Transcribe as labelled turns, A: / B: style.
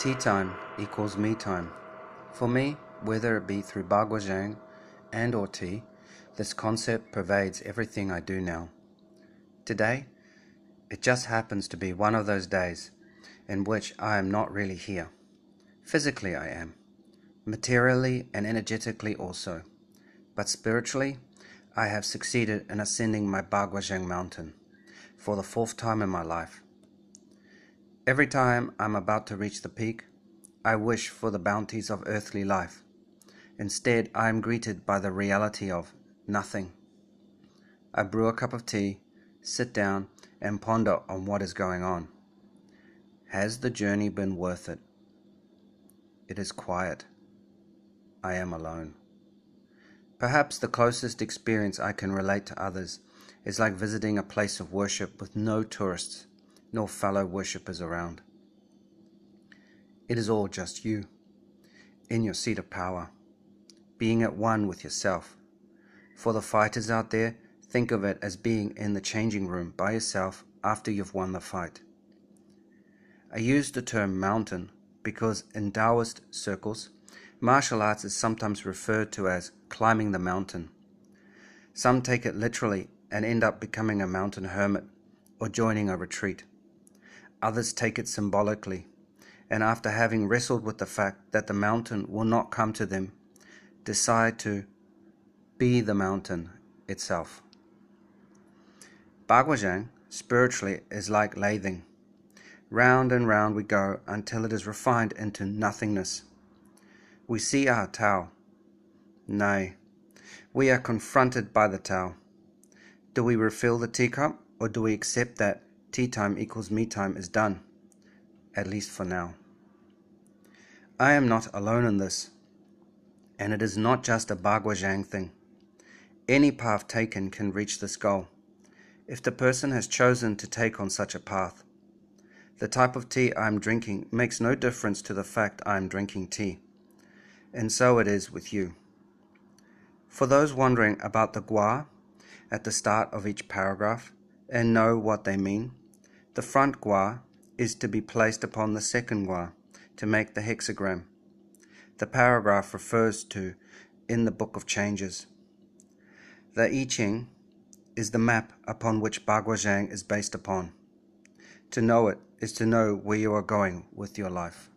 A: Tea time equals me time. For me, whether it be through Bagua and or tea, this concept pervades everything I do now. Today, it just happens to be one of those days in which I am not really here. Physically I am, materially and energetically also, but spiritually I have succeeded in ascending my Baguazhang mountain for the fourth time in my life. Every time I'm about to reach the peak, I wish for the bounties of earthly life. Instead, I am greeted by the reality of nothing. I brew a cup of tea, sit down, and ponder on what is going on. Has the journey been worth it? It is quiet. I am alone. Perhaps the closest experience I can relate to others is like visiting a place of worship with no tourists nor fellow worshippers around. It is all just you, in your seat of power, being at one with yourself. For the fighters out there, think of it as being in the changing room by yourself after you've won the fight. I use the term mountain because in Taoist circles, martial arts is sometimes referred to as climbing the mountain. Some take it literally and end up becoming a mountain hermit or joining a retreat. Others take it symbolically, and after having wrestled with the fact that the mountain will not come to them, decide to be the mountain itself. Baguazhang, spiritually, is like lathing. Round and round we go until it is refined into nothingness. We see our Tao. Nay, we are confronted by the Tao. Do we refill the teacup, or do we accept that tea time equals me time is done, at least for now. I am not alone in this, and it is not just a Baguazhang thing. Any path taken can reach this goal, if the person has chosen to take on such a path. The type of tea I am drinking makes no difference to the fact I am drinking tea, and so it is with you. For those wondering about the gua at the start of each paragraph and know what they mean, the front gua is to be placed upon the second gua to make the hexagram. The paragraph refers to in the Book of Changes. The I Ching is the map upon which Bagua Zhang is based upon. To know it is to know where you are going with your life.